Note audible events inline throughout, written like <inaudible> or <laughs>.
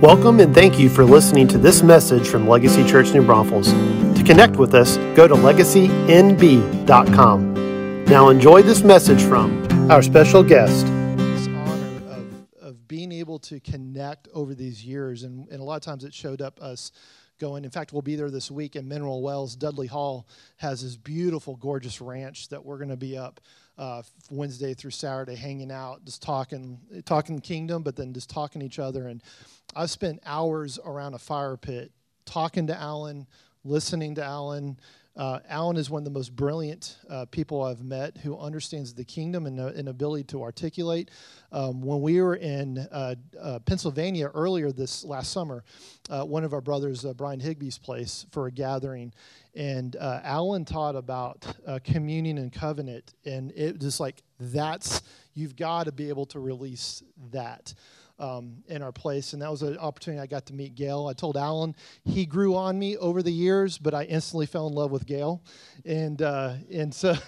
Welcome and thank you for listening to this message from Legacy Church New Braunfels. To connect with us, go to legacynb.com. Now enjoy this message from our special guest. this honor of, of being able to connect over these years. And, and a lot of times it showed up us going. In fact, we'll be there this week in Mineral Wells. Dudley Hall has this beautiful, gorgeous ranch that we're going to be up uh, Wednesday through Saturday, hanging out, just talking, talking kingdom, but then just talking to each other. And I've spent hours around a fire pit talking to Alan, listening to Alan. Uh, Alan is one of the most brilliant uh, people I've met who understands the kingdom and uh, an ability to articulate. Um, when we were in uh, uh, Pennsylvania earlier this last summer, one of our brothers, Brian Higby's place, for a gathering, and Alan taught about communion and covenant, and it just like that's you've got to be able to release that um, in our place. And that was an opportunity I got to meet Gail. I told Alan he grew on me over the years, but I instantly fell in love with Gail. And, uh, and so. <laughs>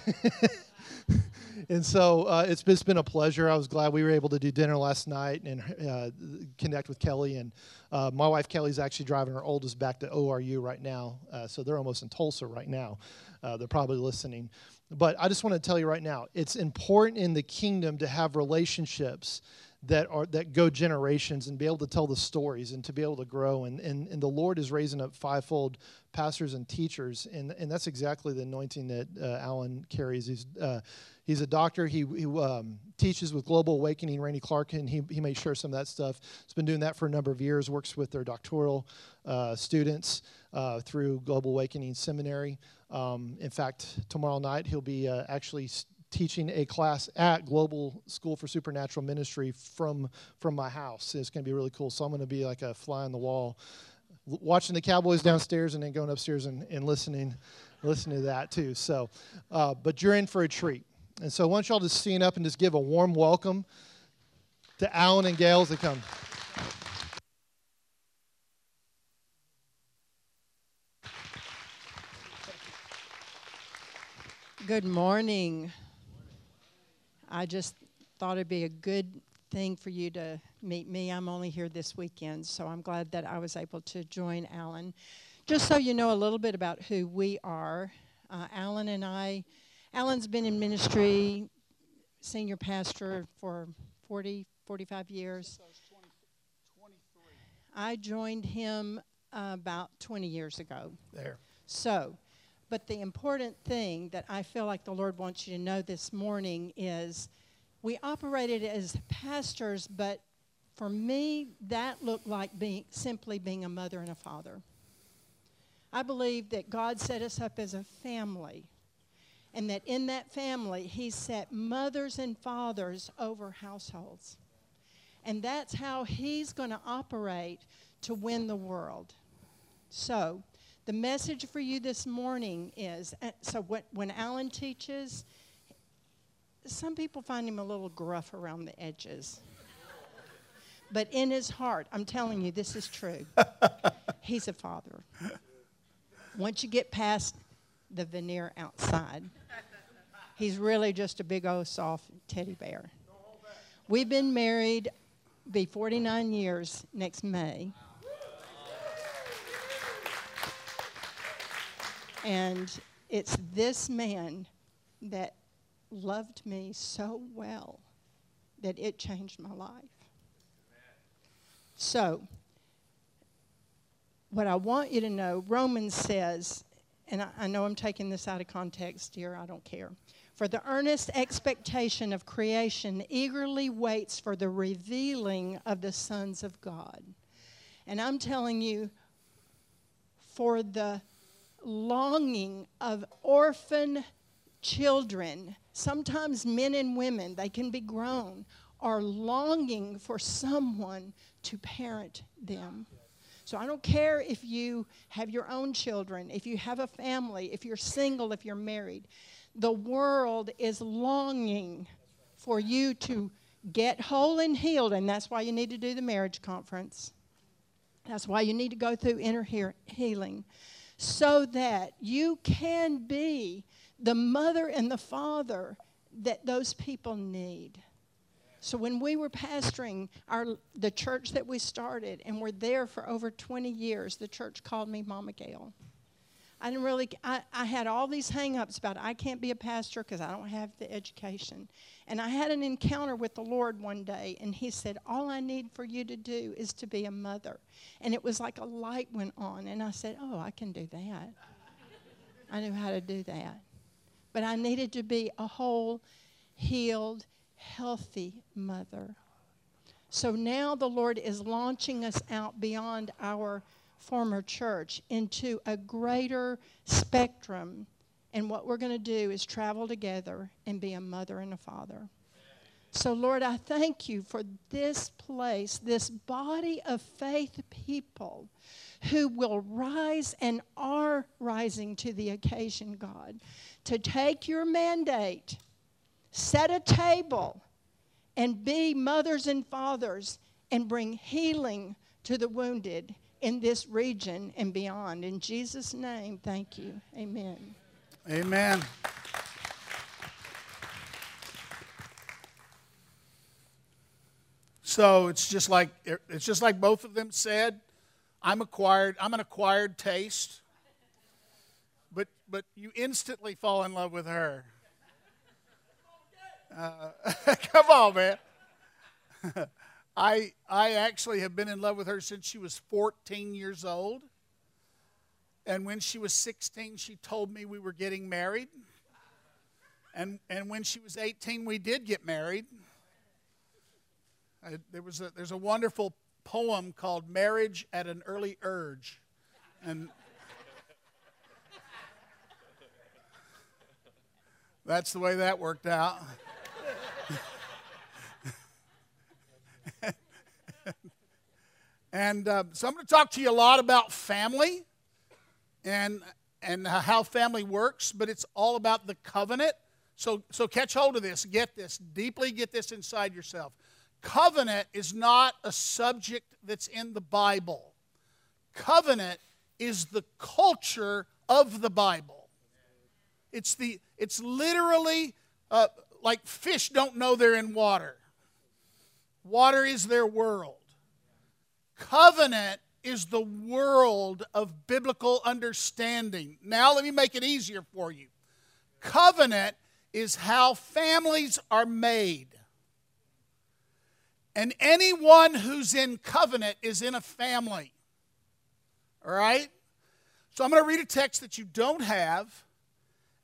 and so uh, it's, it's been a pleasure. I was glad we were able to do dinner last night and uh, connect with Kelly. And uh, my wife Kelly's actually driving her oldest back to ORU right now, uh, so they're almost in Tulsa right now. Uh, they're probably listening. But I just want to tell you right now, it's important in the kingdom to have relationships that are that go generations and be able to tell the stories and to be able to grow. And and, and the lord is raising up fivefold pastors and teachers and and that's exactly the anointing that uh, alan carries. He's uh, he's a doctor. He, he um, teaches with global awakening randy clark and he, he may share some of that stuff. He's been doing that for a number of years works with their doctoral uh, students uh, through global awakening seminary. Um, in fact tomorrow night he'll be uh, actually teaching a class at Global School for Supernatural Ministry from from my house. It's going to be really cool. So I'm going to be like a fly on the wall, watching the Cowboys downstairs and then going upstairs and, and listening listening to that too. So, uh, but you're in for a treat. And so, I want y'all to stand up and just give a warm welcome to Alan and Gail as they come. Good morning. I just thought it'd be a good thing for you to meet me. I'm only here this weekend, so I'm glad that I was able to join Alan. Just so you know a little bit about who we are, uh, Alan and I, Alan's been in ministry, senior pastor for 40, 45 years. I joined him uh, about 20 years ago. There. So, but the important thing that I feel like the Lord wants you to know this morning is we operated as pastors, but for me, that looked like being, simply being a mother and a father. I believe that God set us up as a family, and that in that family, He set mothers and fathers over households. And that's how He's going to operate to win the world. So, the message for you this morning is uh, so when, when Alan teaches, some people find him a little gruff around the edges. But in his heart, I'm telling you, this is true. <laughs> He's a father. Once you get past the veneer outside, he's really just a big old soft teddy bear. We've been married, be 49 years next May. And it's this man that loved me so well that it changed my life. So, what I want you to know, Romans says, and I, I, know I'm taking this out of context here, I don't care. For the earnest expectation of creation eagerly waits for the revealing of the sons of God. And I'm telling you, for the longing of orphan children, sometimes men and women, they can be grown, are longing for someone to parent them. So I don't care if you have your own children, if you have a family, if you're single, if you're married. The world is longing for you to get whole and healed, and that's why you need to do the marriage conference. That's why you need to go through inner healing so that you can be the mother and the father that those people need. So when we were pastoring our the church that we started and were there for over 20 years, the church called me Mama Gail. I didn't really, I, I had all these hang-ups about I can't be a pastor because I don't have the education. And I had an encounter with the Lord one day, and He said, All I need for you to do is to be a mother. And it was like a light went on, and I said, Oh, I can do that. I knew how to do that. But I needed to be a whole, healed, healthy mother. So now the Lord is launching us out beyond our former church into a greater spectrum. And what we're going to do is travel together and be a mother and a father. So, Lord, I thank you for this place, this body of faith people who will rise and are rising to the occasion, God, to take your mandate, set a table, and be mothers and fathers and bring healing to the wounded in this region and beyond. In Jesus' name, thank you. Amen. Amen. So it's just like it's just like both of them said. I'm acquired. I'm an acquired taste. But but you instantly fall in love with her. Uh, <laughs> come on, man. <laughs> I, I actually have been in love with her since she was 14 years old. And when she was 16, she told me we were getting married. And, and when she was 18, we did get married. I, there was a, there's a wonderful poem called Marriage at an Early Urge. And that's the way that worked out. And uh, so I'm going to talk to you a lot about family and and how family works, but it's all about the covenant. So so catch hold of this, get this, deeply get this inside yourself. Covenant is not a subject that's in the Bible. Covenant is the culture of the Bible. It's the it's literally uh, like fish don't know they're in water. Water is their world. Covenant is the world of biblical understanding. Now, let me make it easier for you. Covenant is how families are made. And anyone who's in covenant is in a family. All right? So I'm going to read a text that you don't have,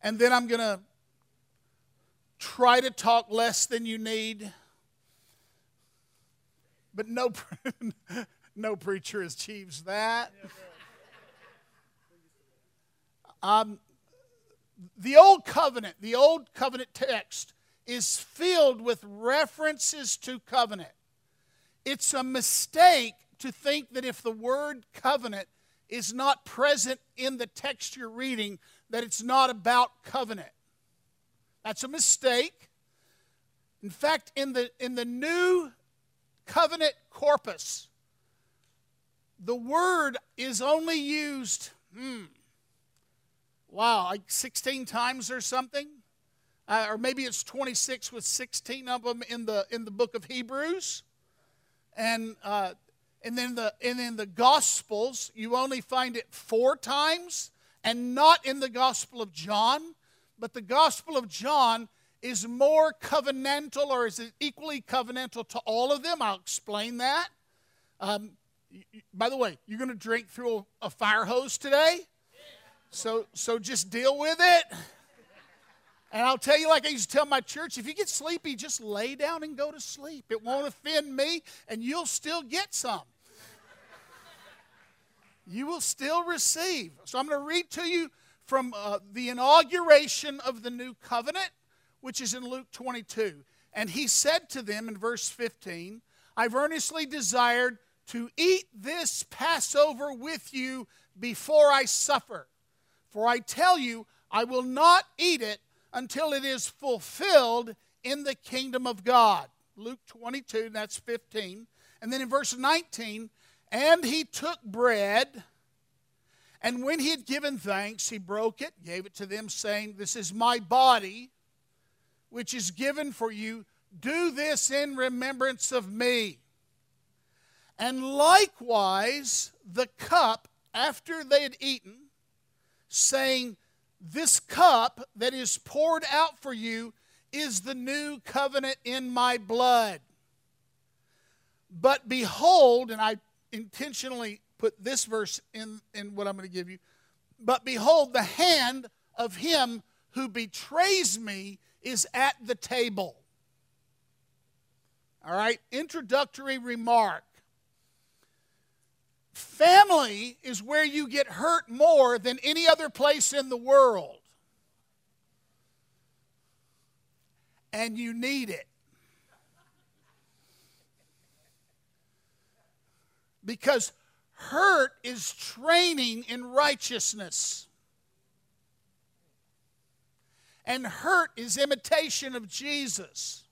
and then I'm going to try to talk less than you need. But no, <laughs> no preacher achieves that. Um, the Old Covenant, the Old Covenant text, is filled with references to covenant. It's a mistake to think that if the word covenant is not present in the text you're reading, that it's not about covenant. That's a mistake. In fact, in the, in the New Covenant Corpus, the word is only used, hmm, wow, like 16 times or something. Uh, or maybe it's 26 with 16 of them in the, in the book of Hebrews. And, uh, and, then the, and in the Gospels, you only find it four times, and not in the Gospel of John. But the Gospel of John is more covenantal or is it equally covenantal to all of them? I'll explain that. Um, by the way, you're going to drink through a, fire hose today? So, so just deal with it. And I'll tell you, like I used to tell my church, if you get sleepy, just lay down and go to sleep. It won't offend me, and you'll still get some. You will still receive. So I'm going to read to you from uh, the inauguration of the new covenant, which is in Luke 22. And he said to them in verse 15, I've earnestly desired to eat this Passover with you before I suffer. For I tell you, I will not eat it until it is fulfilled in the kingdom of God. Luke 22, that's 15. And then in verse 19, and he took bread, and when he had given thanks, he broke it, gave it to them, saying, This is my body, which is given for you. Do this in remembrance of me. And likewise, the cup after they had eaten, saying, This cup that is poured out for you is the new covenant in my blood. But behold, and I intentionally put this verse in, in what I'm going to give you. But behold, the hand of him who betrays me is at the table. All right, introductory remark. Family is where you get hurt more than any other place in the world. And you need it. Because hurt is training in righteousness. And hurt is imitation of Jesus.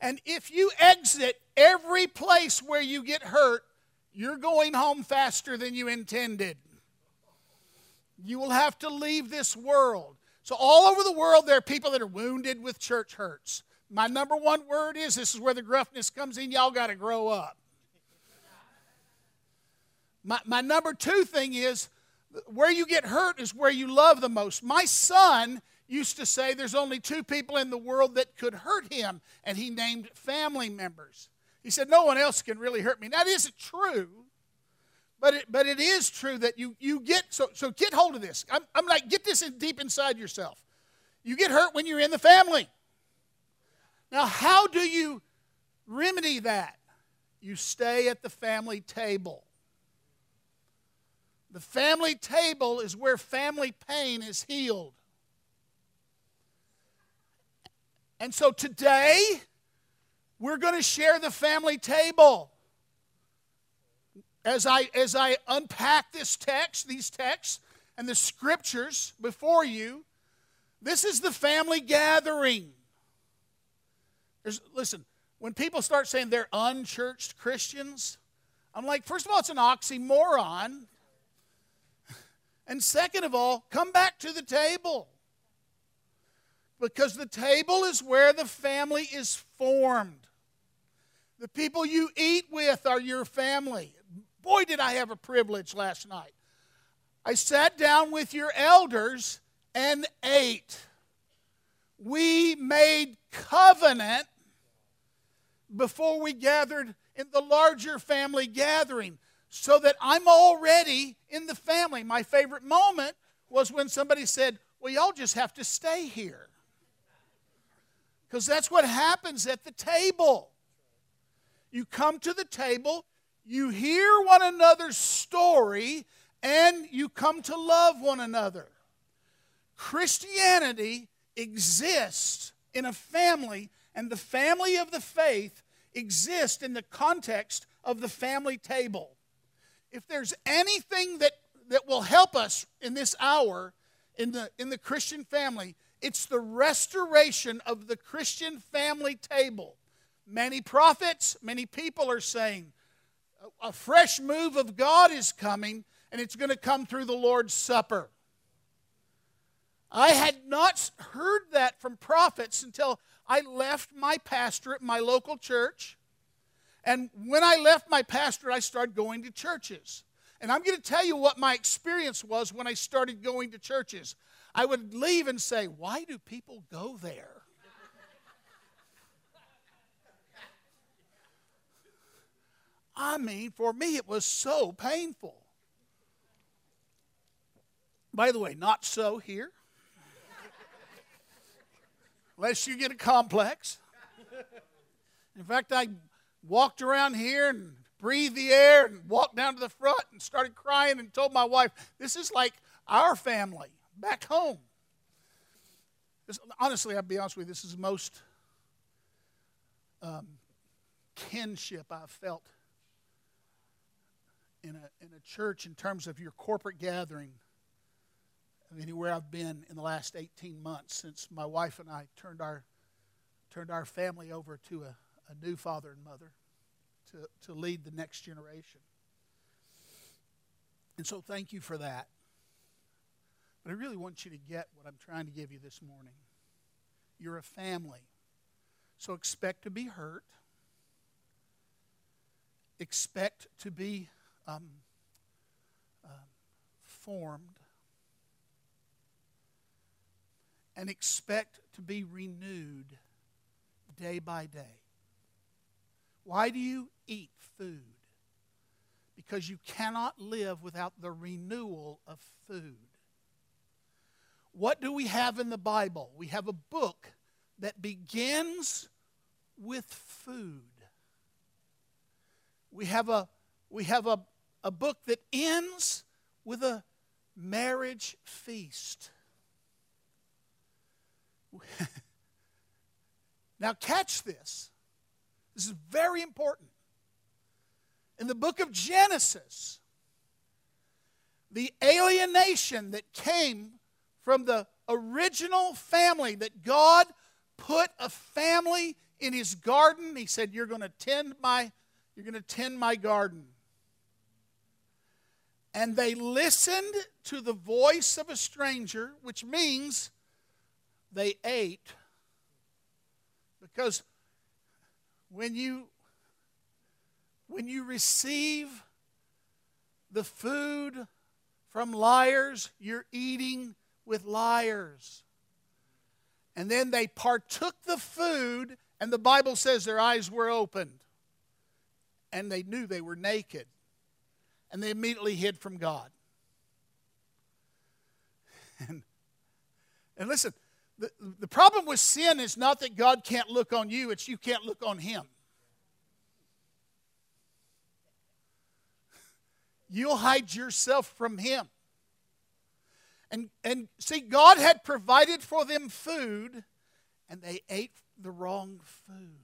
And if you exit every place where you get hurt, you're going home faster than you intended. You will have to leave this world. So, all over the world, there are people that are wounded with church hurts. My number one word is this is where the gruffness comes in. Y'all got to grow up. My, my number two thing is where you get hurt is where you love the most. My son used to say there's only two people in the world that could hurt him, and he named family members. He said, No one else can really hurt me. Now, That isn't true, but it, but it is true that you, you get, so, so get hold of this. I'm, I'm like, get this in deep inside yourself. You get hurt when you're in the family. Now, how do you remedy that? You stay at the family table. The family table is where family pain is healed. And so today, we're going to share the family table. As I, as I unpack this text, these texts, and the scriptures before you, this is the family gathering. There's, listen, when people start saying they're unchurched Christians, I'm like, first of all, it's an oxymoron. And second of all, come back to the table. Because the table is where the family is formed. The people you eat with are your family. Boy, did I have a privilege last night. I sat down with your elders and ate. We made covenant before we gathered in the larger family gathering so that I'm already in the family. My favorite moment was when somebody said, Well, y'all just have to stay here. Because that's what happens at the table. You come to the table, you hear one another's story, and you come to love one another. Christianity exists in a family, and the family of the faith exists in the context of the family table. If there's anything that, that will help us in this hour in the, in the Christian family, it's the restoration of the Christian family table. Many prophets, many people are saying a fresh move of God is coming, and it's going to come through the Lord's Supper. I had not heard that from prophets until I left my pastor at my local church. And when I left my pastor, I started going to churches. And I'm going to tell you what my experience was when I started going to churches. I would leave and say, Why do people go there? I mean, for me, it was so painful. By the way, not so here. Unless you get a complex. In fact, I walked around here and breathed the air and walked down to the front and started crying and told my wife, This is like our family back home. This, honestly, I'll be honest with you, this is the most um, kinship I've felt in a, in a church in terms of your corporate gathering of anywhere I've been in the last 18 months since my wife and I turned our, turned our family over to a, a new father and mother to, to lead the next generation. And so thank you for that. But I really want you to get what I'm trying to give you this morning. You're a family. So expect to be hurt. Expect to be um, uh, formed. And expect to be renewed day by day. Why do you eat food? Because you cannot live without the renewal of food. What do we have in the Bible? We have a book that begins with food. We have a, we have a, a book that ends with a marriage feast. <laughs> now, catch this. This is very important. In the book of Genesis, the alienation that came from the original family that God put a family in his garden. He said, You're going to tend my, you're going to tend my garden. And they listened to the voice of a stranger, which means they ate. Because when you when you receive the food from liars, you're eating with liars. And then they partook the food, and the Bible says their eyes were opened. And they knew they were naked. And they immediately hid from God. And, and listen, the, the problem with sin is not that God can't look on you, it's you can't look on Him. You'll hide yourself from Him. And, and see, God had provided for them food, and they ate the wrong food.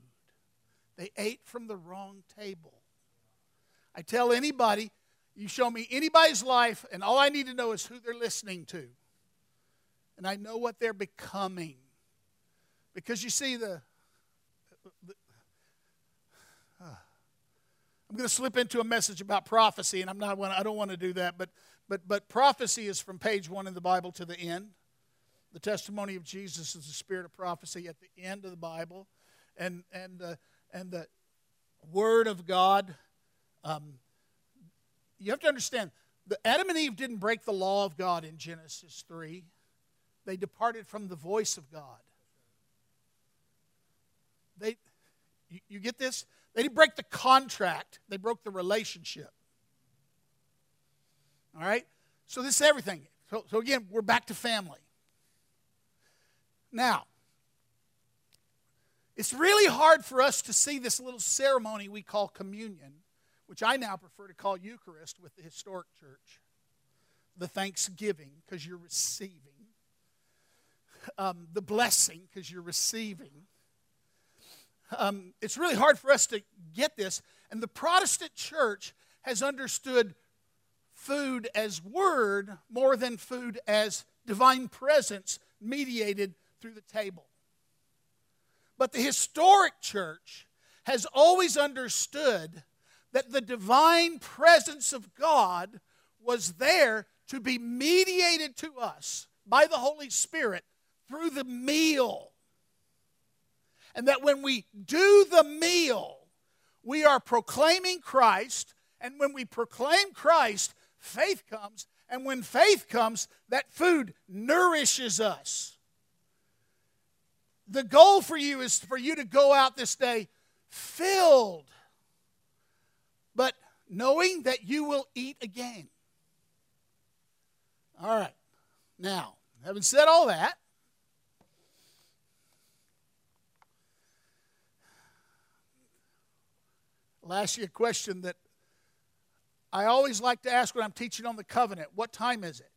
They ate from the wrong table. I tell anybody, you show me anybody's life, and all I need to know is who they're listening to. And I know what they're becoming. Because you see, the, the uh, I'm going to slip into a message about prophecy, and I'm not. I don't want to do that, but but, but prophecy is from page one in the Bible to the end. The testimony of Jesus is the spirit of prophecy at the end of the Bible. And, and, uh, and the Word of God. Um, you have to understand, the Adam and Eve didn't break the law of God in Genesis 3. They departed from the voice of God. They, you, you get this? They didn't break the contract, they broke the relationship. All right? So this is everything. So, so again, we're back to family. Now, it's really hard for us to see this little ceremony we call communion, which I now prefer to call Eucharist with the historic church, the thanksgiving, because you're receiving, um, the blessing, because you're receiving. Um, it's really hard for us to get this, and the Protestant church has understood food as word more than food as divine presence mediated through the table. But the historic church has always understood that the divine presence of God was there to be mediated to us by the Holy Spirit through the meal. And that when we do the meal, we are proclaiming Christ. And when we proclaim Christ, faith comes. And when faith comes, that food nourishes us. The goal for you is for you to go out this day filled, knowing that you will eat again. All right. Now, having said all that, I'll ask you a question that I always like to ask when I'm teaching on the covenant, what time is it?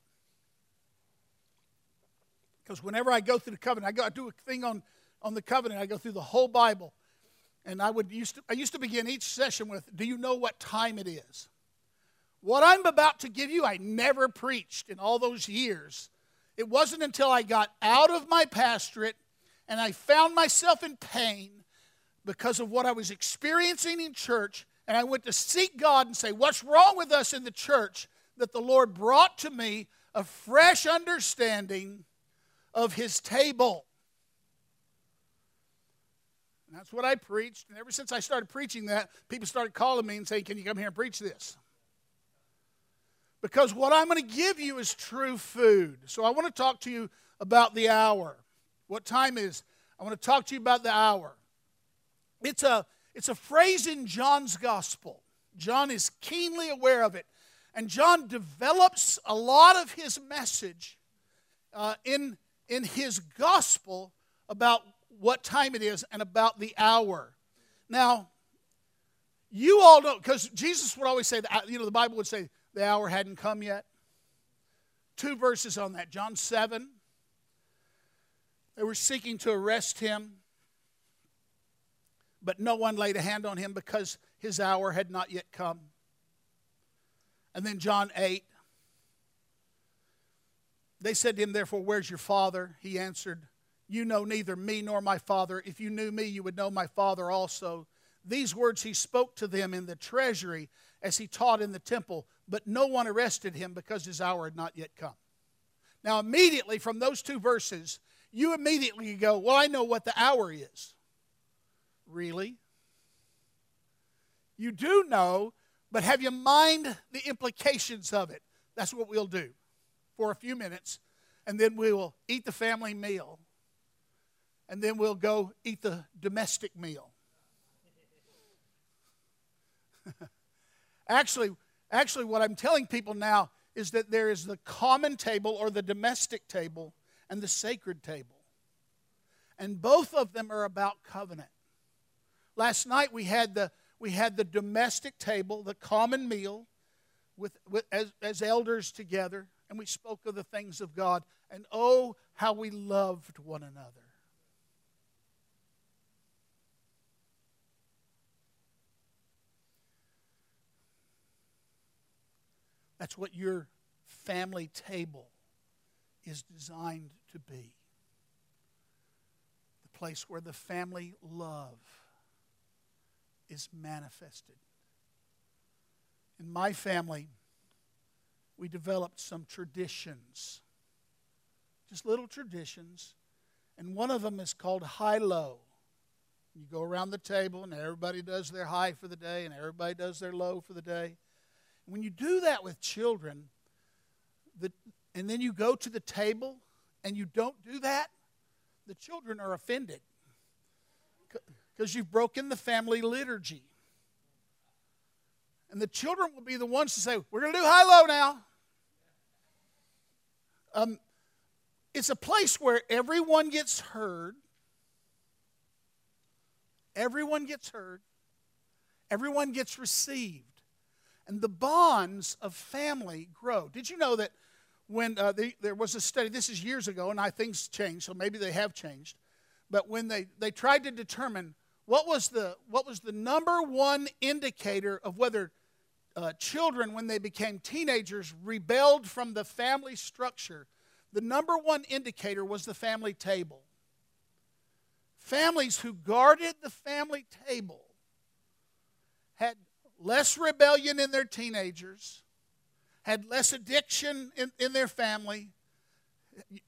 Because whenever I go through the covenant, I, go, I do a thing on, on the covenant, I go through the whole Bible. And I would used to, I used to begin each session with, Do you know what time it is? What I'm about to give you, I never preached in all those years. It wasn't until I got out of my pastorate and I found myself in pain because of what I was experiencing in church and I went to seek God and say, What's wrong with us in the church? That the Lord brought to me a fresh understanding of His table. And that's what I preached. And ever since I started preaching that, people started calling me and saying, Can you come here and preach this? Because what I'm going to give you is true food. So I want to talk to you about the hour. What time is? I want to talk to you about the hour. It's a, it's a phrase in John's gospel. John is keenly aware of it. And John develops a lot of his message uh, in, in his gospel about what time it is and about the hour. Now, you all know, because Jesus would always say, you know, the Bible would say the hour hadn't come yet. Two verses on that. John 7. They were seeking to arrest him, but no one laid a hand on him because his hour had not yet come. And then John 8. They said to him, Therefore, where's your father? He answered, You know neither me nor my father. If you knew me, you would know my father also. These words he spoke to them in the treasury as he taught in the temple, but no one arrested him because his hour had not yet come. Now, immediately from those two verses, you immediately go, Well, I know what the hour is. Really? You do know, but have you mined the implications of it? That's what we'll do for a few minutes, and then we will eat the family meal, and then we'll go eat the domestic meal. <laughs> actually, actually, what I'm telling people now is that there is the common table or the domestic table and the sacred table. And both of them are about covenant. Last night we had the we had the domestic table, the common meal, with, with, as, as elders together, and we spoke of the things of God. And oh, how we loved one another. That's what your family table is designed to be the place where the family love is manifested. In my family, we developed some traditions, just little traditions, and one of them is called high low. You go around the table, and everybody does their high for the day, and everybody does their low for the day. When you do that with children, the, and then you go to the table and you don't do that, the children are offended because you've broken the family liturgy. And the children will be the ones to say, We're going to do high low now. Um, it's a place where everyone gets heard. Everyone gets heard. Everyone gets received. And the bonds of family grow. Did you know that when uh, the, there was a study, this is years ago, and I things changed, so maybe they have changed. But when they, they tried to determine what was the, what was the number one indicator of whether uh, children, when they became teenagers, rebelled from the family structure? The number one indicator was the family table. Families who guarded the family table had less rebellion in their teenagers, had less addiction in, in their family,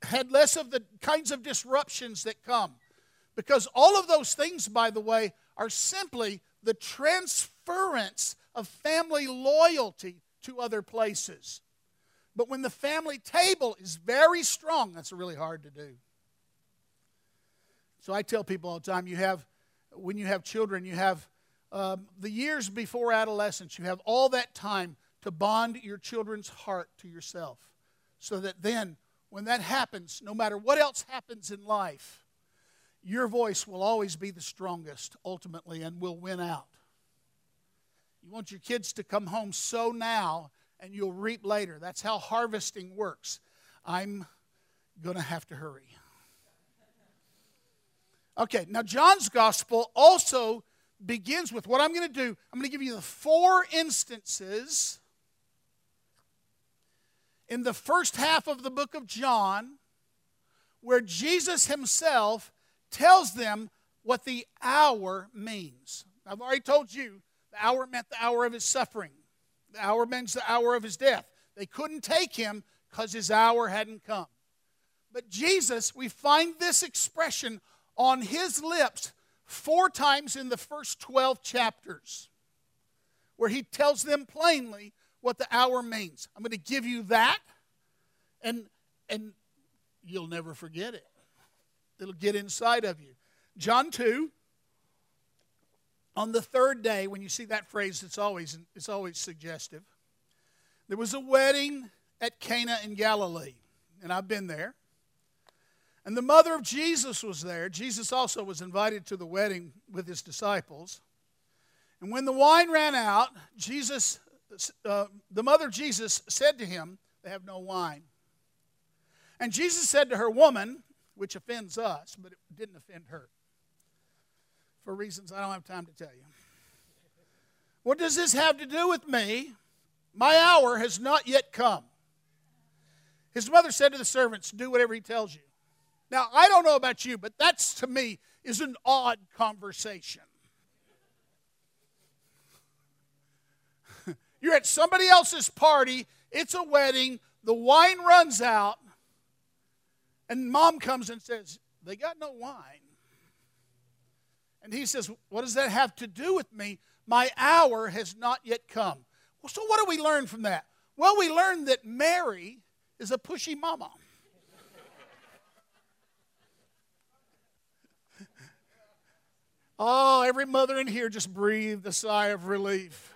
had less of the kinds of disruptions that come. Because all of those things, by the way, are simply the transference of family loyalty to other places. But when the family table is very strong, that's really hard to do. So I tell people all the time you have, when you have children, you have um, the years before adolescence, you have all that time to bond your children's heart to yourself. So that then, when that happens, no matter what else happens in life, your voice will always be the strongest ultimately and will win out. You want your kids to come home sow now and you'll reap later. That's how harvesting works. I'm going to have to hurry. Okay, now John's gospel also begins with what I'm going to do. I'm going to give you the four instances in the first half of the book of John where Jesus himself tells them what the hour means. I've already told you the hour meant the hour of his suffering, the hour means the hour of his death. They couldn't take him because his hour hadn't come. But Jesus, we find this expression on his lips four times in the first 12 chapters where he tells them plainly what the hour means. I'm going to give you that, and, and you'll never forget it. It'll get inside of you. John 2, on the third day, when you see that phrase, it's always, it's always suggestive. There was a wedding at Cana in Galilee, and I've been there. And the mother of Jesus was there. Jesus also was invited to the wedding with his disciples. And when the wine ran out, Jesus, uh, the mother of Jesus said to him, They have no wine. And Jesus said to her, Woman, which offends us, but it didn't offend her, for reasons I don't have time to tell you. What does this have to do with me? My hour has not yet come. His mother said to the servants, Do whatever he tells you. Now, I don't know about you, but that's to me is an odd conversation. <laughs> You're at somebody else's party, it's a wedding, the wine runs out, and mom comes and says, They got no wine. And he says, What does that have to do with me? My hour has not yet come. Well, so what do we learn from that? Well, we learn that Mary is a pushy mama. Oh, every mother in here just breathed a sigh of relief.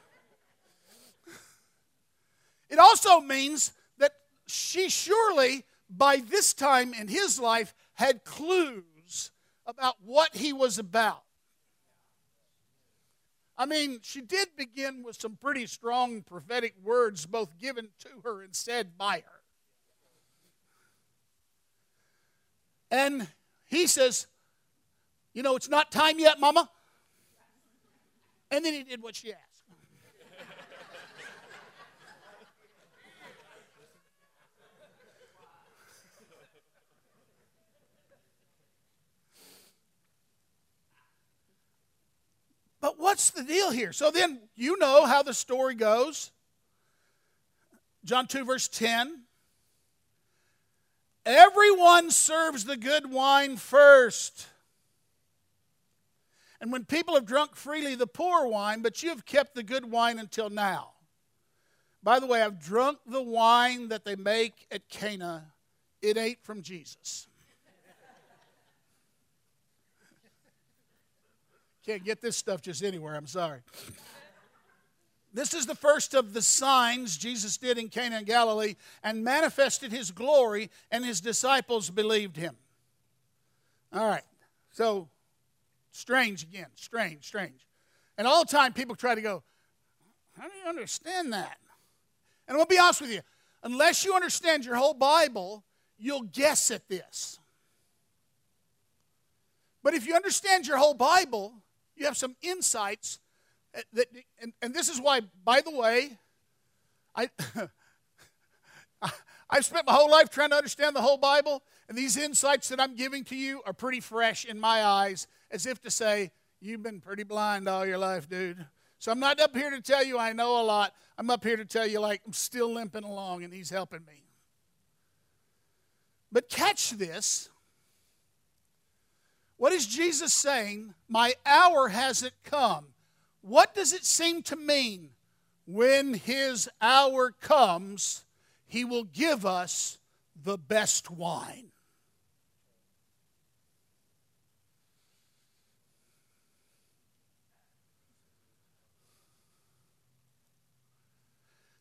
It also means that she surely, by this time in his life, had clues about what he was about. I mean, she did begin with some pretty strong prophetic words, both given to her and said by her. And he says, You know, it's not time yet, Mama. And then he did what she asked. But what's the deal here? So then you know how the story goes. John 2, verse 10. Everyone serves the good wine first. And when people have drunk freely the poor wine, but you have kept the good wine until now. By the way, I've drunk the wine that they make at Cana. It ain't from Jesus. Can't get this stuff just anywhere, I'm sorry. This is the first of the signs Jesus did in Cana and Galilee and manifested his glory, and his disciples believed him. All right, so strange again, strange, strange. And all the time people try to go, How do you understand that? And to be honest with you, unless you understand your whole Bible, you'll guess at this. But if you understand your whole Bible, you have some insights uh, that, and, and this is why, by the way, I, <laughs> I've spent my whole life trying to understand the whole Bible, and these insights that I'm giving to you are pretty fresh in my eyes, as if to say, You've been pretty blind all your life, dude. So I'm not up here to tell you I know a lot. I'm up here to tell you, like, I'm still limping along, and He's helping me. But catch this what is Jesus saying? My hour hasn't come. What does it seem to mean? When his hour comes, he will give us the best wine.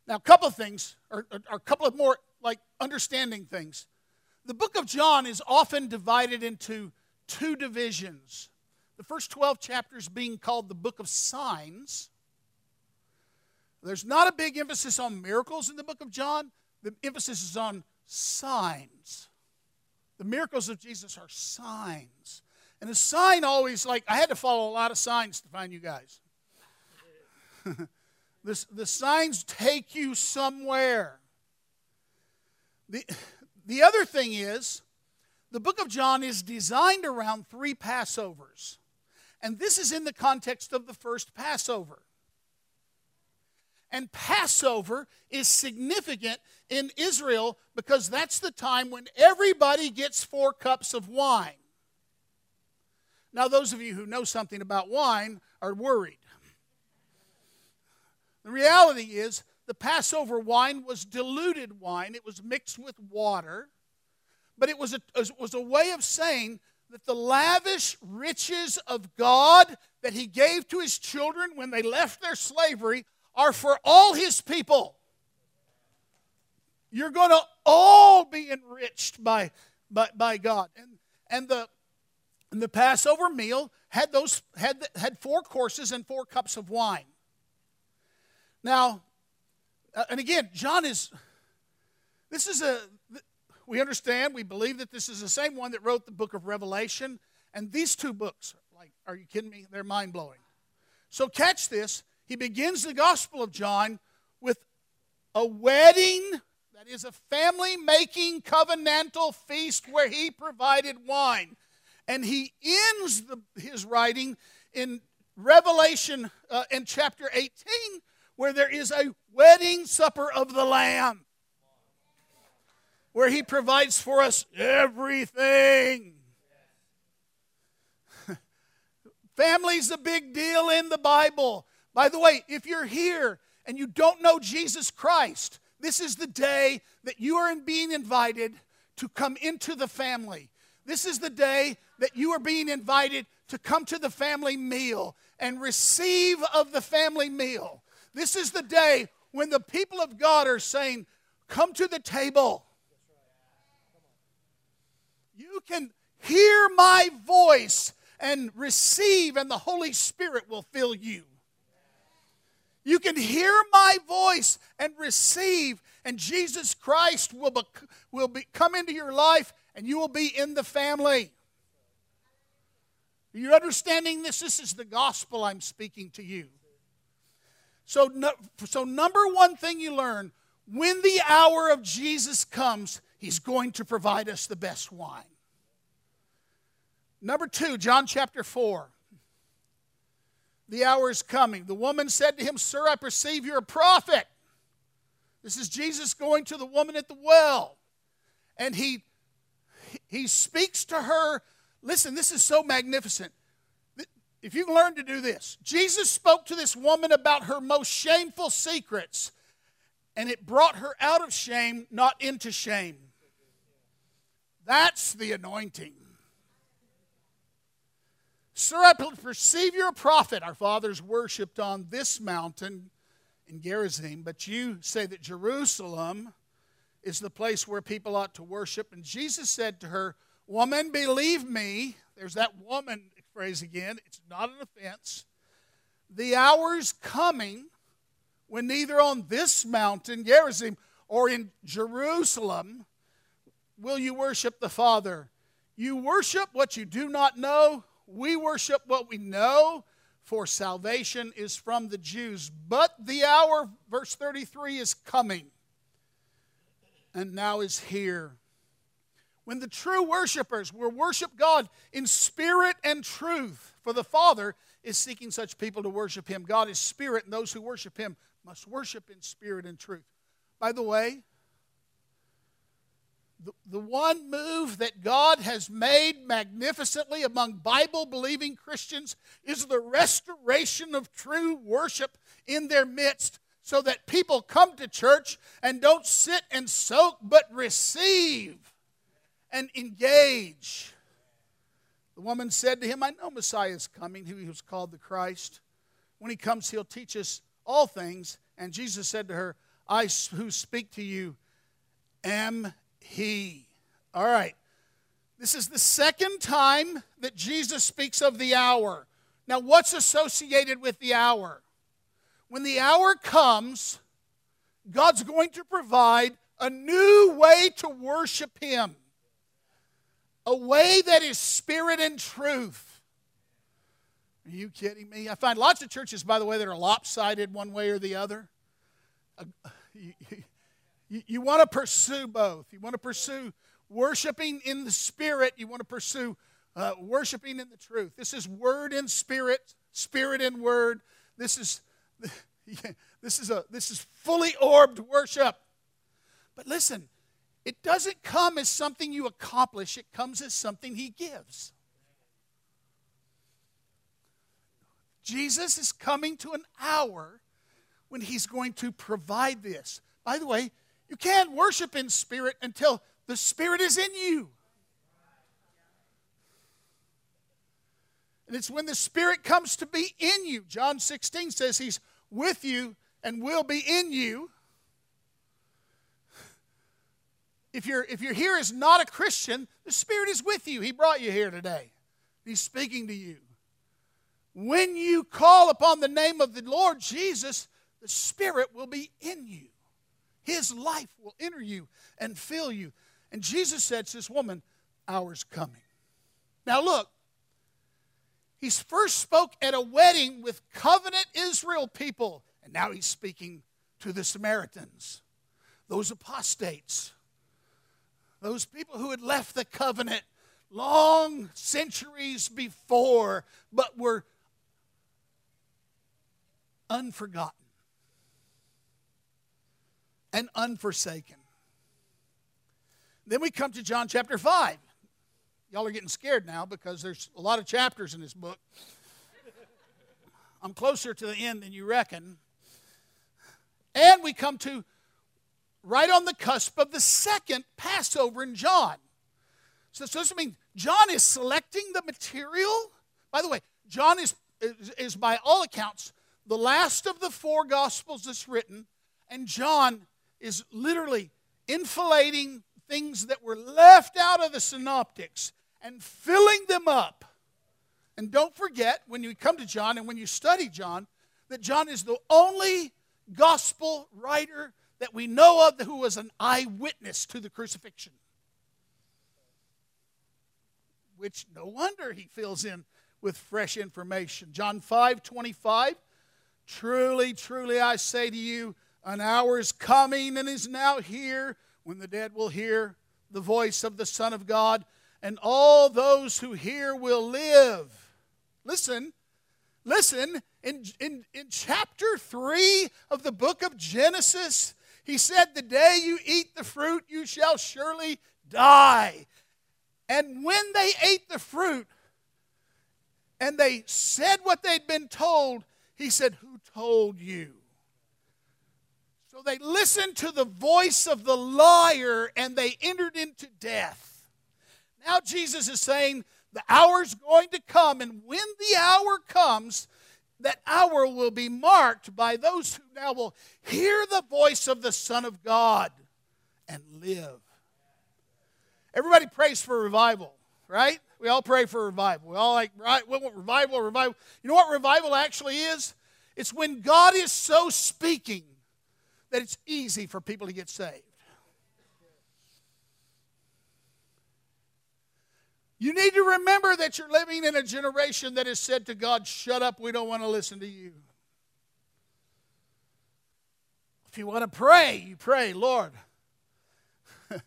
Now, a couple of things, or, or, or, a couple of more like understanding things. The book of John is often divided into two divisions. The first 12 chapters being called the book of signs. There's not a big emphasis on miracles in the book of John, the emphasis is on signs. The miracles of Jesus are signs. And a sign always, like, I had to follow a lot of signs to find you guys. <laughs> the, the signs take you somewhere. The, the other thing is, the book of John is designed around three Passovers. And this is in the context of the first Passover. And Passover is significant in Israel because that's the time when everybody gets four cups of wine. Now, those of you who know something about wine are worried. The reality is, the Passover wine was diluted wine, it was mixed with water, but it was a, it was a way of saying that the lavish riches of God that He gave to His children when they left their slavery are for all His people. You're going to all be enriched by, by, by God. And, and, the, and the Passover meal had, those, had, had four courses and four cups of wine. Now, uh, and again, John is, this is a, we understand, we believe that this is the same one that wrote the book of Revelation. And these two books, like, are you kidding me? They're mind blowing. So catch this. He begins the Gospel of John with a wedding that is a family making covenantal feast where he provided wine. And he ends the, his writing in Revelation uh, in chapter 18 where there is a wedding supper of the Lamb, where He provides for us everything. <laughs> Family's a big deal in the Bible. By the way, if you're here and you don't know Jesus Christ, this is the day that you are being invited to come into the family. This is the day that you are being invited to come to the family meal and receive of the family meal. This is the day when the people of God are saying, Come to the table. You can hear my voice and receive, and the Holy Spirit will fill you. You can hear my voice and receive, and Jesus Christ will, be, will be, come into your life, and you will be in the family. Are you understanding this? This is the gospel I'm speaking to you. So, no, so number one thing you learn when the hour of Jesus comes, he's going to provide us the best wine. Number two, John chapter 4. The hour is coming. The woman said to him, Sir, I perceive you're a prophet. This is Jesus going to the woman at the well. And he, he speaks to her. Listen, this is so magnificent if you can learn to do this, Jesus spoke to this woman about her most shameful secrets, and it brought her out of shame, not into shame. That's the anointing. Sir, I perceive you're a prophet. Our fathers worshipped on this mountain in Gerizim, but you say that Jerusalem is the place where people ought to worship. And Jesus said to her, Woman, believe me. There's that woman phrase again. It's not an offense. The hour's coming when neither on this mountain, Gerizim, or in Jerusalem will you worship the Father. You worship what you do not know. We worship what we know, for salvation is from the Jews. But the hour, verse 33, is coming and now is here when the true worshipers will worship God in spirit and truth. For the Father is seeking such people to worship Him. God is spirit, and those who worship Him must worship in spirit and truth. By the way, the, the one move that God has made magnificently among Bible believing Christians is the restoration of true worship in their midst so that people come to church and don't sit and soak but receive and engage. The woman said to him, I know Messiah is coming, who was called the Christ. When he comes, he'll teach us all things. And Jesus said to her, I who speak to you am he. All right. This is the second time that Jesus speaks of the hour. Now, what's associated with the hour? When the hour comes, God's going to provide a new way to worship Him a way that is spirit and truth. Are you kidding me? I find lots of churches, by the way, that are lopsided one way or the other. Uh, you, you, you want to pursue both. You want to pursue worshiping in the spirit, you want to pursue uh, worshiping in the truth. This is word and spirit, spirit and word. This is. <laughs> This is, a, this is fully orbed worship. But listen, it doesn't come as something you accomplish, it comes as something He gives. Jesus is coming to an hour when he's going to provide this. By the way, you can't worship in spirit until the Spirit is in you. And it's when the Spirit comes to be in you. John 16 says he's with you and will be in you. If you're, if you're here as not a Christian, the Spirit is with you. He brought you here today. He's speaking to you. When you call upon the name of the Lord Jesus, the Spirit will be in you. His life will enter you and fill you. And Jesus said to this woman, Hour's coming. Now look, he first spoke at a wedding with covenant Israel people, and now he's speaking to the Samaritans, those apostates, those people who had left the covenant long centuries before, but were unforgotten and unforsaken. Then we come to John chapter 5. Y'all are getting scared now because there's a lot of chapters in this book. I'm closer to the end than you reckon. And we come to right on the cusp of the second Passover in John. So, so does mean John is selecting the material? By the way, John is, is, is by all accounts the last of the four Gospels that's written, and John is literally infilating things that were left out of the synoptics and filling them up. And don't forget, when you come to John and when you study John, that John is the only gospel writer that we know of who was an eyewitness to the crucifixion. Which no wonder he fills in with fresh information. John 5 25 Truly, truly, I say to you, an hour is coming and is now here when the dead will hear the voice of the Son of God, and all those who hear will live. Listen, listen, in, in, in chapter 3 of the book of Genesis, he said, The day you eat the fruit, you shall surely die. And when they ate the fruit and they said what they'd been told, he said, Who told you? So they listened to the voice of the liar and they entered into death. Now Jesus is saying, The hour's going to come, and when the hour comes, that hour will be marked by those who now will hear the voice of the Son of God and live. Everybody prays for revival, right? We all pray for revival. We all like, right? We want revival, revival. You know what revival actually is? It's when God is so speaking that it's easy for people to get saved. You need to remember that you're living in a generation that has said to God, Shut up, we don't want to listen to you. If you want to pray, you pray, Lord, <laughs>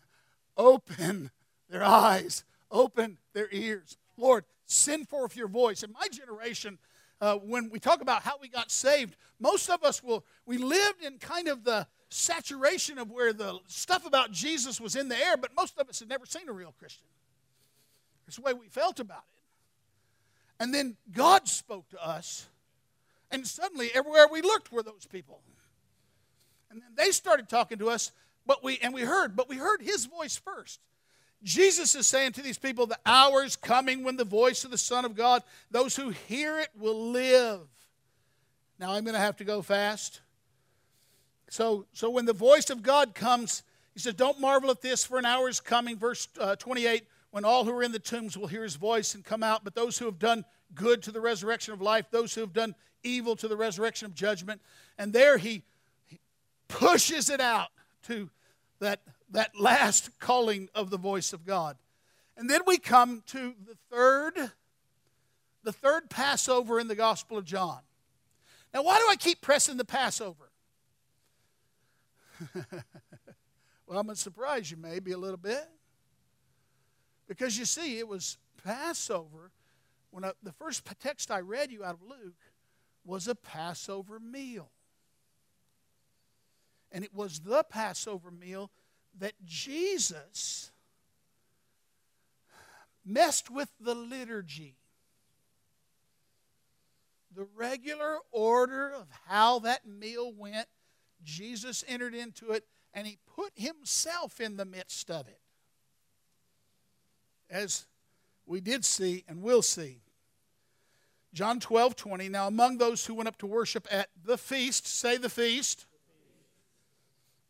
open their eyes, open their ears. Lord, send forth your voice. In my generation, uh, when we talk about how we got saved, most of us will, we lived in kind of the saturation of where the stuff about Jesus was in the air, but most of us had never seen a real Christian. It's the way we felt about it. And then God spoke to us, and suddenly everywhere we looked were those people. And then they started talking to us, but we and we heard, but we heard his voice first. Jesus is saying to these people, the hour is coming when the voice of the Son of God, those who hear it will live. Now I'm going to have to go fast. So, so when the voice of God comes, he says, Don't marvel at this, for an hour is coming. Verse uh, 28 when all who are in the tombs will hear his voice and come out, but those who have done good to the resurrection of life, those who have done evil to the resurrection of judgment. And there he, he pushes it out to that that last calling of the voice of God. And then we come to the third the third Passover in the Gospel of John. Now, why do I keep pressing the Passover? <laughs> well, I'm going to surprise you maybe a little bit. Because you see, it was Passover. When I, the first text I read you out of Luke was a Passover meal. And it was the Passover meal that Jesus messed with the liturgy. the regular order of how that meal went. Jesus entered into it and he put himself in the midst of it. As we did see and will see. John 12, 20. Now, among those who went up to worship at the feast, say the feast,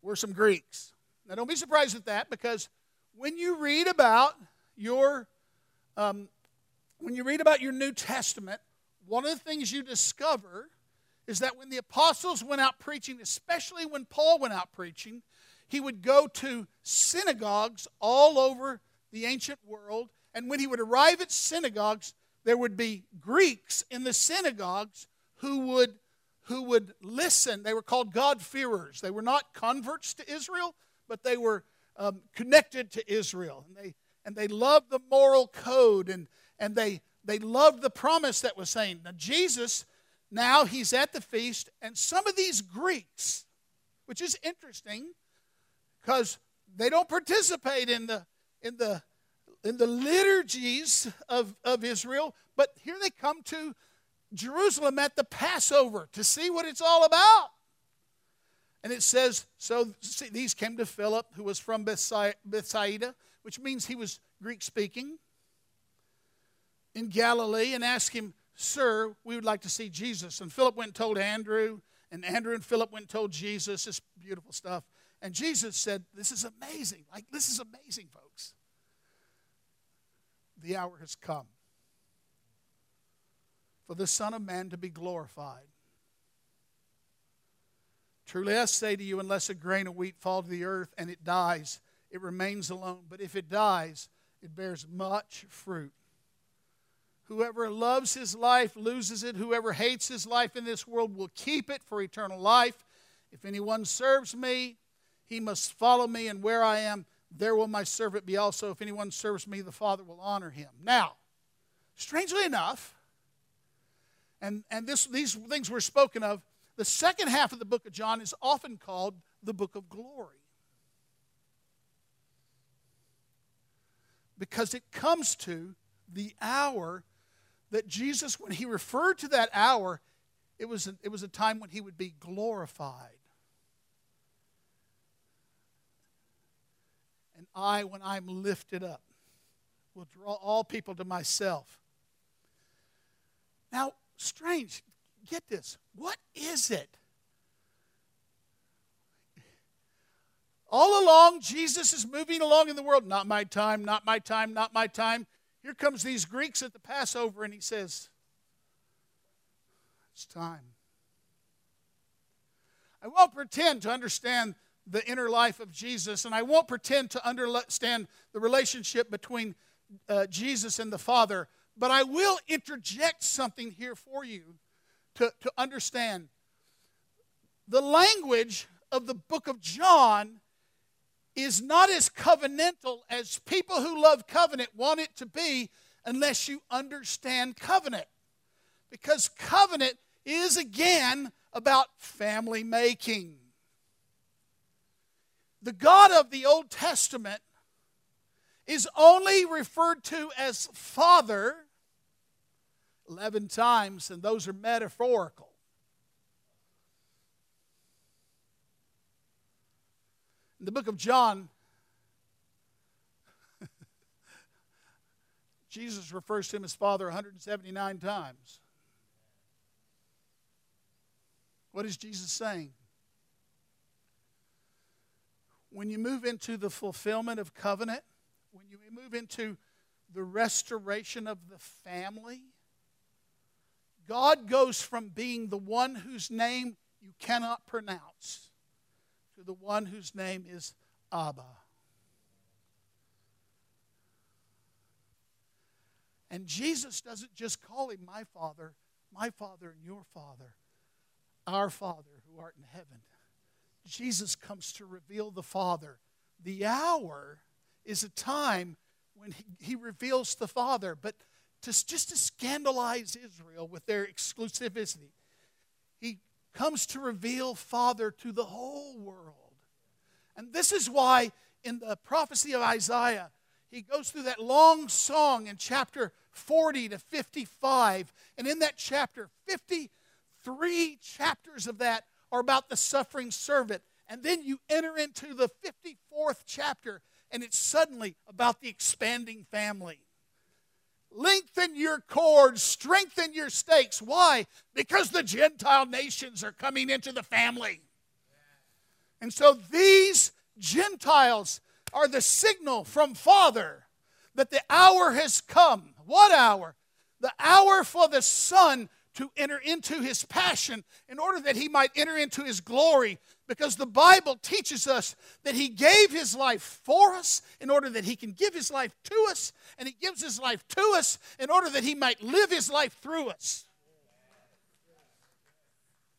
were some Greeks. Now, don't be surprised at that because when you read about your um, when you read about your New Testament, one of the things you discover is that when the apostles went out preaching, especially when Paul went out preaching, he would go to synagogues all over the ancient world. And when he would arrive at synagogues, there would be Greeks in the synagogues who would, who would listen. They were called God-fearers. They were not converts to Israel, but they were um, connected to Israel. And they, and they loved the moral code and, and they, they loved the promise that was saying. Now, Jesus, now he's at the feast, and some of these Greeks, which is interesting because they don't participate in the, in the, in the liturgies of, of Israel, but here they come to Jerusalem at the Passover to see what it's all about. And it says, so see, these came to Philip, who was from Bethsaida, which means he was Greek speaking, in Galilee, and asked him, Sir, we would like to see Jesus. And Philip went and told Andrew, and Andrew and Philip went and told Jesus this beautiful stuff. And Jesus said, This is amazing. Like, this is amazing, folks. The hour has come for the Son of Man to be glorified. Truly I say to you, unless a grain of wheat fall to the earth and it dies, it remains alone. But if it dies, it bears much fruit. Whoever loves his life loses it. Whoever hates his life in this world will keep it for eternal life. If anyone serves me, he must follow me, and where I am, there will my servant be also. If anyone serves me, the Father will honor him. Now, strangely enough, and, and this, these things were spoken of the second half of the book of John is often called the book of glory. Because it comes to the hour that Jesus, when he referred to that hour, it was a, it was a time when he would be glorified. And I, when I'm lifted up, will draw all people to myself. Now, strange get this. What is it? All along, Jesus is moving along in the world. Not my time, not my time, not my time. Here comes these Greeks at the Passover, and he says, It's time. I won't pretend to understand the inner life of Jesus, and I won't pretend to understand the relationship between uh, Jesus and the Father, but I will interject something here for you to, to understand. The language of the book of John is not as covenantal as people who love covenant want it to be unless you understand covenant. Because covenant is again about family making. The God of the Old Testament is only referred to as Father 11 times, and those are metaphorical. In the book of John, <laughs> Jesus refers to him as Father 179 times. What is Jesus saying? When you move into the fulfillment of covenant, when you move into the restoration of the family, God goes from being the one whose name you cannot pronounce to the one whose name is Abba. And Jesus doesn't just call him my Father, my Father and your Father, our Father who art in heaven. Jesus comes to reveal the Father. The hour is a time when he, he reveals the Father, but to, just to scandalize Israel with their exclusivity. He comes to reveal Father to the whole world. And this is why in the prophecy of Isaiah, he goes through that long song in chapter 40 to 55. And in that chapter, 53 chapters of that are about the suffering servant. And then you enter into the 54th chapter, and it's suddenly about the expanding family. Lengthen your cords, strengthen your stakes. Why? Because the Gentile nations are coming into the family. And so these Gentiles are the signal from Father that the hour has come. What hour? The hour for the Son to enter into his passion in order that he might enter into his glory. Because the Bible teaches us that he gave his life for us in order that he can give his life to us, and he gives his life to us in order that he might live his life through us.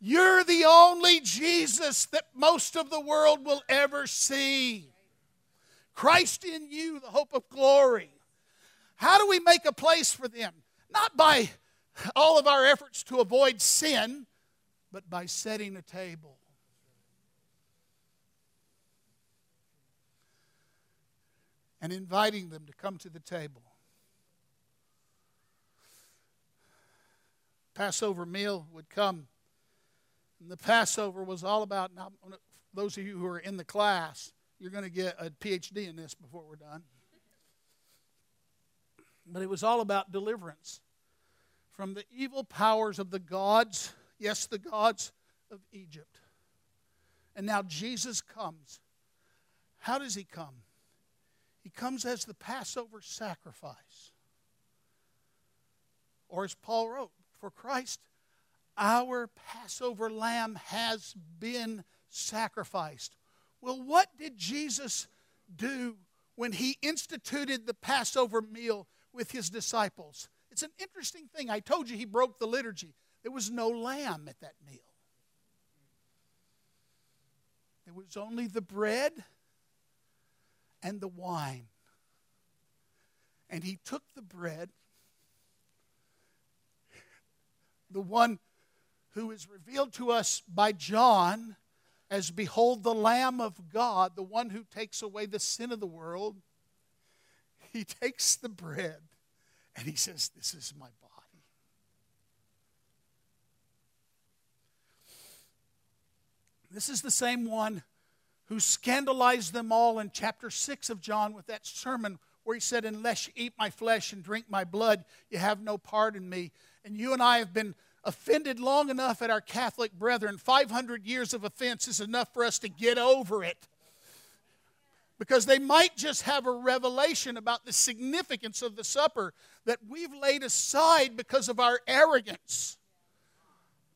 You're the only Jesus that most of the world will ever see. Christ in you, the hope of glory. How do we make a place for them? Not by all of our efforts to avoid sin, but by setting a table. And inviting them to come to the table. Passover meal would come. And the Passover was all about, now, those of you who are in the class, you're going to get a PhD in this before we're done. But it was all about deliverance from the evil powers of the gods, yes, the gods of Egypt. And now Jesus comes. How does he come? He comes as the Passover sacrifice. Or as Paul wrote, for Christ, our Passover lamb has been sacrificed. Well, what did Jesus do when he instituted the Passover meal with his disciples? It's an interesting thing. I told you he broke the liturgy. There was no lamb at that meal, there was only the bread and the wine. And he took the bread, the one who is revealed to us by John as Behold the Lamb of God, the one who takes away the sin of the world, he <laughs> takes the bread and he says, This is my body. This is the same one who scandalized them all in chapter 6 of John with that sermon where he said, Unless you eat my flesh and drink my blood, you have no part in me. And you and I have been offended long enough at our Catholic brethren. 500 years of offense is enough for us to get over it. Because they might just have a revelation about the significance of the supper that we've laid aside because of our arrogance.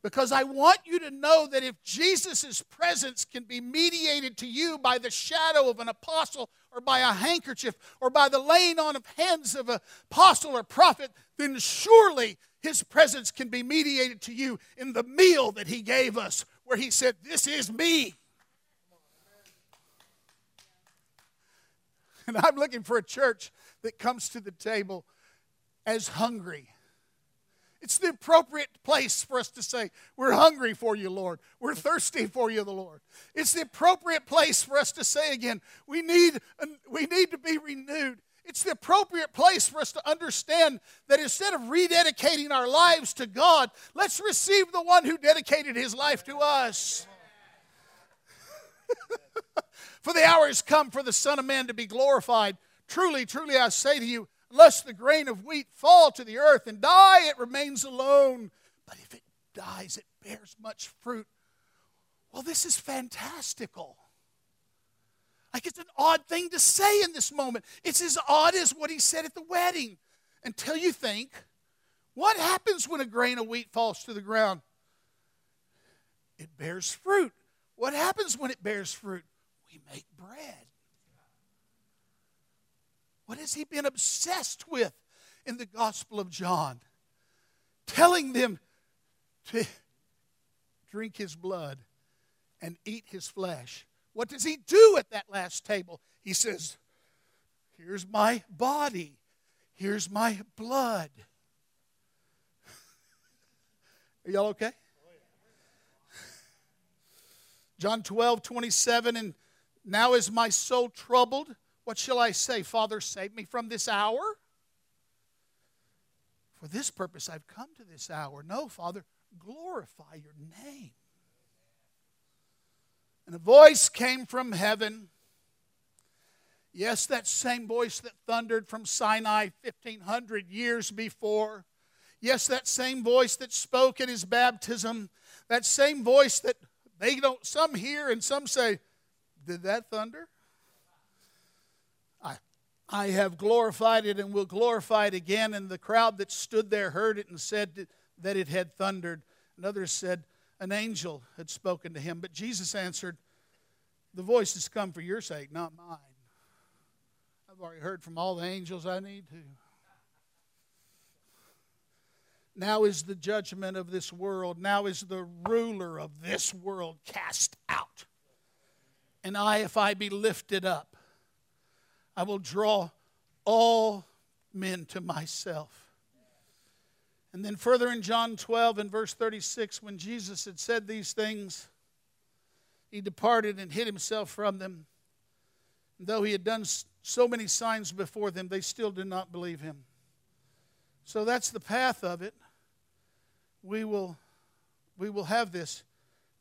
Because I want you to know that if Jesus' presence can be mediated to you by the shadow of an apostle or by a handkerchief or by the laying on of hands of an apostle or prophet, then surely his presence can be mediated to you in the meal that He gave us, where He said, This is me. <laughs> And I'm looking for a church that comes to the table as hungry. It's the appropriate place for us to say, We're hungry for you, Lord. We're thirsty for you, the Lord. It's the appropriate place for us to say again, We need, we need to be renewed. It's the appropriate place for us to understand that instead of rededicating our lives to God, let's receive the one who dedicated his life to us. <laughs> for the hour has come for the Son of Man to be glorified. Truly, truly, I say to you, unless the grain of wheat fall to the earth and die, it remains alone. But if it dies, it bears much fruit. Well, this is fantastical. Like it's an odd thing to say in this moment. It's as odd as what he said at the wedding. Until you think, what happens when a grain of wheat falls to the ground? It bears fruit. What happens when it bears fruit? Make bread. What has he been obsessed with in the Gospel of John? Telling them to drink his blood and eat his flesh. What does he do at that last table? He says, Here's my body, here's my blood. Are y'all okay? John 12, 27, and now is my soul troubled. What shall I say? Father, save me from this hour? For this purpose I've come to this hour. No, Father, glorify your name. And a voice came from heaven. Yes, that same voice that thundered from Sinai 1500 years before. Yes, that same voice that spoke at his baptism. That same voice that they don't, some hear and some say, Did that thunder? I, I have glorified it and will glorify it again. And the crowd that stood there heard it and said that it had thundered. And others said, An angel had spoken to him. But Jesus answered, The voice has come for your sake, not mine. I've already heard from all the angels I need to. Now is the judgment of this world. Now is the ruler of this world cast out. And I, if I be lifted up, I will draw all men to myself. And then further in John 12 and verse 36, when Jesus had said these things, he departed and hid himself from them. And though he had done so many signs before them, they still did not believe him. So that's the path of it we will, we will have this,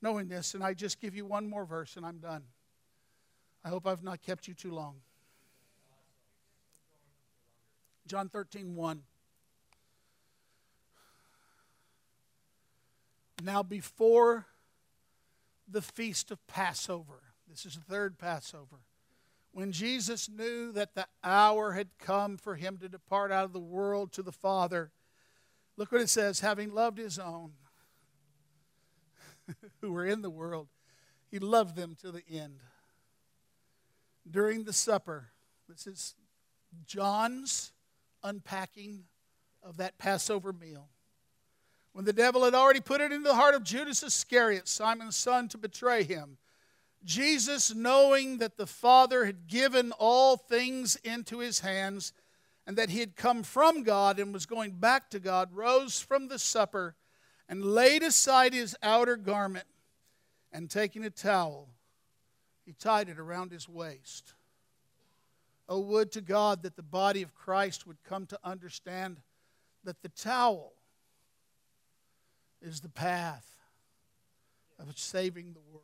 knowing this. And I just give you one more verse and I'm done. I hope I've not kept you too long. John 13, 1. Now, before the feast of Passover, this is the third Passover, when Jesus knew that the hour had come for him to depart out of the world to the Father, Look what it says having loved his own <laughs> who were in the world, he loved them to the end. During the supper, this is John's unpacking of that Passover meal. When the devil had already put it into the heart of Judas Iscariot, Simon's son, to betray him, Jesus, knowing that the Father had given all things into his hands, and that he had come from God and was going back to God, rose from the supper and laid aside his outer garment and taking a towel, he tied it around his waist. Oh, would to God that the body of Christ would come to understand that the towel is the path of saving the world.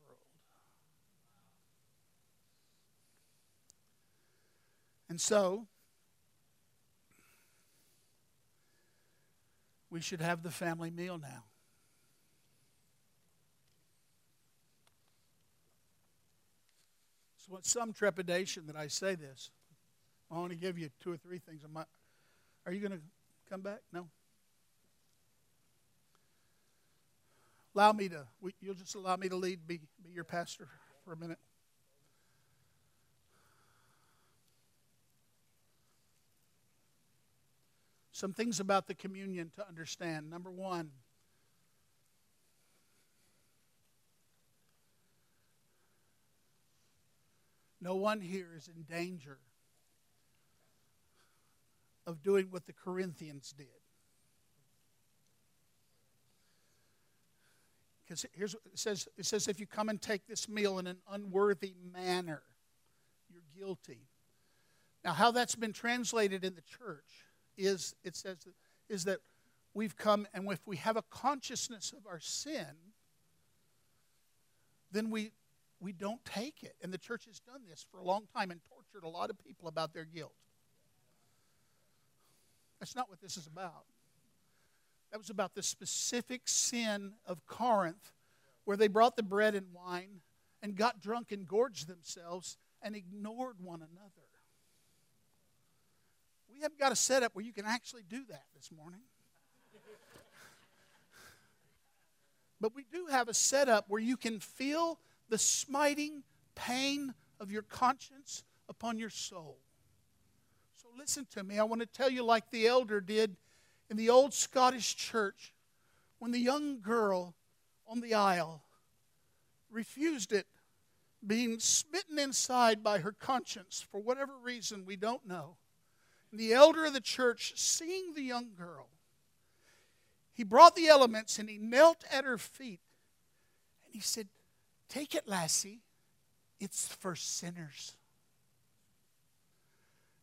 And so, we should have the family meal now. With some trepidation that I say this, I want to give you two or three things. Are you going to come back? No? Allow me to, you'll just allow me to lead, be, be your pastor for a minute. Some things about the communion to understand. Number one, no one here is in danger of doing what the Corinthians did. Because here's it says it says, if you come and take this meal in an unworthy manner, you're guilty. Now, how that's been translated in the church is it says is that we've come and if we have a consciousness of our sin, then we we don't take it. And the church has done this for a long time and tortured a lot of people about their guilt. That's not what this is about. That was about the specific sin of Corinth, where they brought the bread and wine and got drunk and gorged themselves and ignored one another. We haven't got a setup where you can actually do that this morning. <laughs> but we do have a setup where you can feel the smiting pain of your conscience upon your soul. So listen to me. I want to tell you, like the elder did in the old Scottish church, when the young girl on the aisle refused it, being smitten inside by her conscience for whatever reason we don't know And the elder of the church, seeing the young girl, he brought the elements and he knelt at her feet and he said, Take it, lassie. It's for sinners.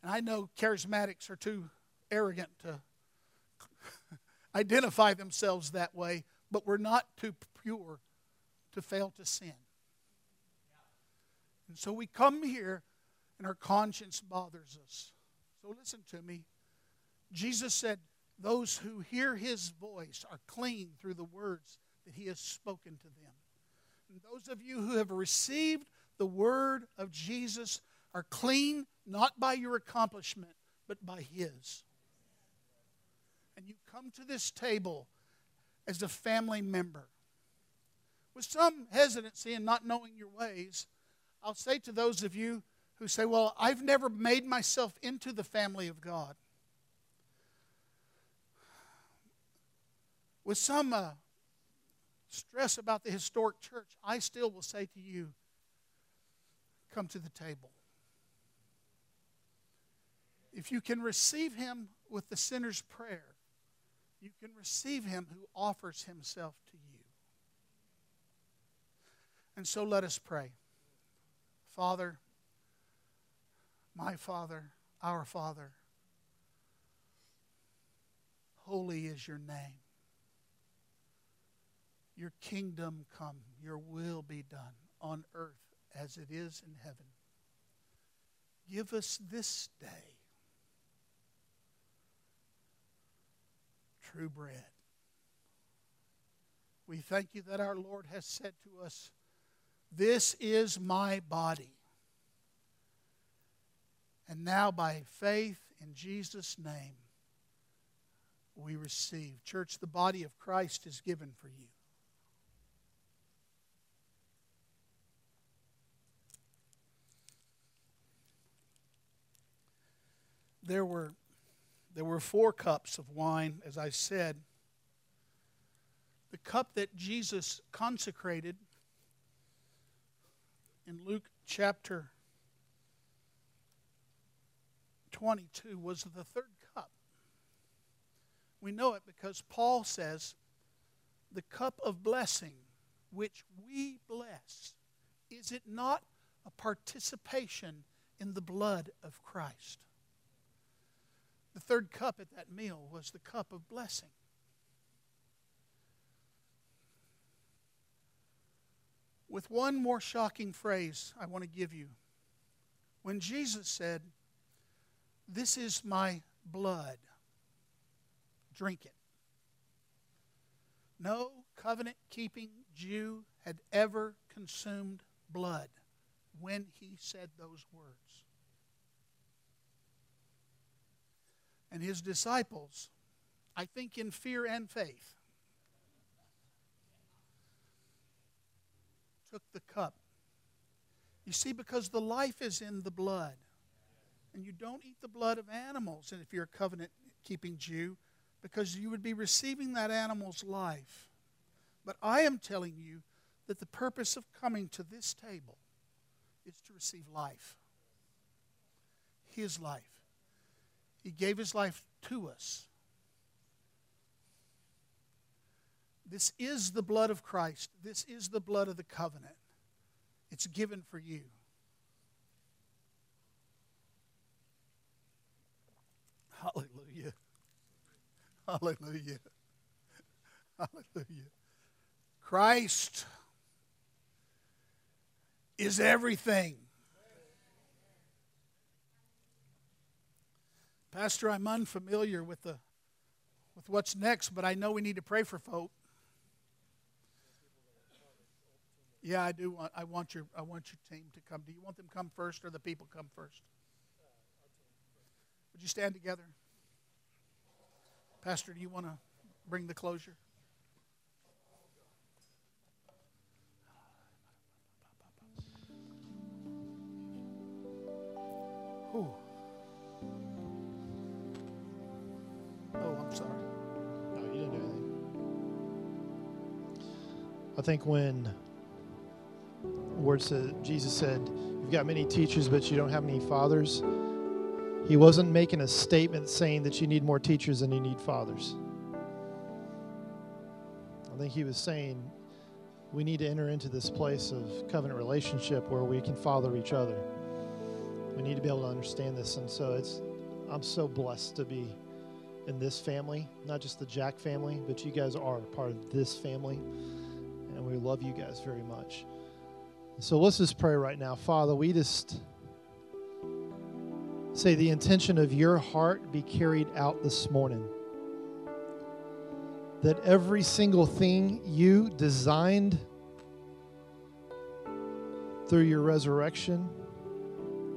And I know charismatics are too arrogant to <laughs> identify themselves that way, but we're not too pure to fail to sin. And so we come here and our conscience bothers us. So listen to me. Jesus said, Those who hear his voice are clean through the words that he has spoken to them. Those of you who have received the word of Jesus are clean not by your accomplishment, but by his. And you come to this table as a family member with some hesitancy and not knowing your ways. I'll say to those of you who say, Well, I've never made myself into the family of God. With some uh, stress about the historic church, I still will say to you, Come to the table. If you can receive Him with the sinner's prayer, you can receive Him who offers Himself to you. And so let us pray. Father, my Father, our Father, holy is your name. Your kingdom come, your will be done on earth as it is in heaven. Give us this day true bread. We thank you that our Lord has said to us, This is my body and now, by faith in Jesus' name, we receive. Church, the body of Christ is given for you. There were, there were four cups of wine, as I said. The cup that Jesus consecrated in Luke chapter 22 was the third cup. We know it because Paul says, the cup of blessing which we bless, is it not a participation in the blood of Christ? The third cup at that meal was the cup of blessing. With one more shocking phrase I want to give you. When Jesus said, this is my blood. Drink it. No covenant keeping Jew had ever consumed blood when he said those words. And his disciples, I think in fear and faith, took the cup. You see, because the life is in the blood and you don't eat the blood of animals and if you're a covenant keeping Jew because you would be receiving that animal's life. But I am telling you that the purpose of coming to this table is to receive life. His life. He gave his life to us. This is the blood of Christ. This is the blood of the covenant. It's given for you. Hallelujah. Hallelujah. Hallelujah. Christ is everything. Pastor, I'm unfamiliar with the with what's next, but I know we need to pray for folk. Yeah, I do want I want your I want your team to come. Do you want them come first or the people come first? Would you stand together? Pastor, do you want to bring the closure? Ooh. I think when word said Jesus said, "You've got many teachers, but you don't have any fathers." He wasn't making a statement saying that you need more teachers than you need fathers. I think he was saying we need to enter into this place of covenant relationship where we can father each other. We need to be able to understand this. And so it's I'm so blessed to be in this family, not just the Jack family, but you guys are part of this family. And we love you guys very much. So let's just pray right now. Father, we just say the intention of your heart be carried out this morning. That every single thing you designed through your resurrection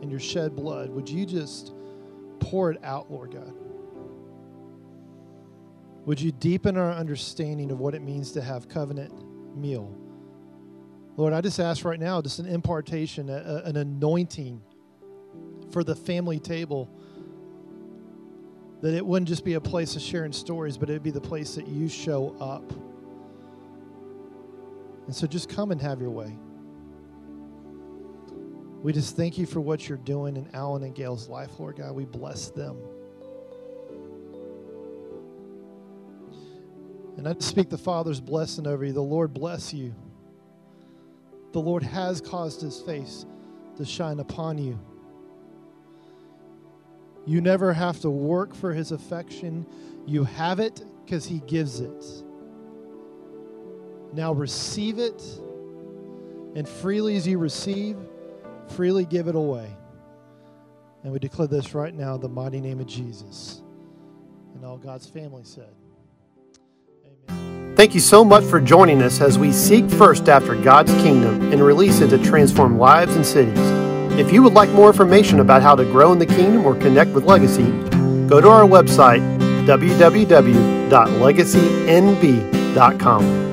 and your shed blood, would you just pour it out, Lord God? Would you deepen our understanding of what it means to have covenant meal? Lord, I just ask right now, just an impartation, a, an anointing for the family table. That it wouldn't just be a place of sharing stories, but it'd be the place that you show up. And so just come and have your way. We just thank you for what you're doing in Alan and Gail's life, Lord God. We bless them. And I speak the Father's blessing over you. The Lord bless you. The Lord has caused his face to shine upon you. You never have to work for his affection. You have it because he gives it. Now receive it, and freely as you receive, freely give it away. And we declare this right now in the mighty name of Jesus. And all God's family said. Thank you so much for joining us as we seek first after God's kingdom and release it to transform lives and cities. If you would like more information about how to grow in the kingdom or connect with Legacy, go to our website, www.legacynb.com.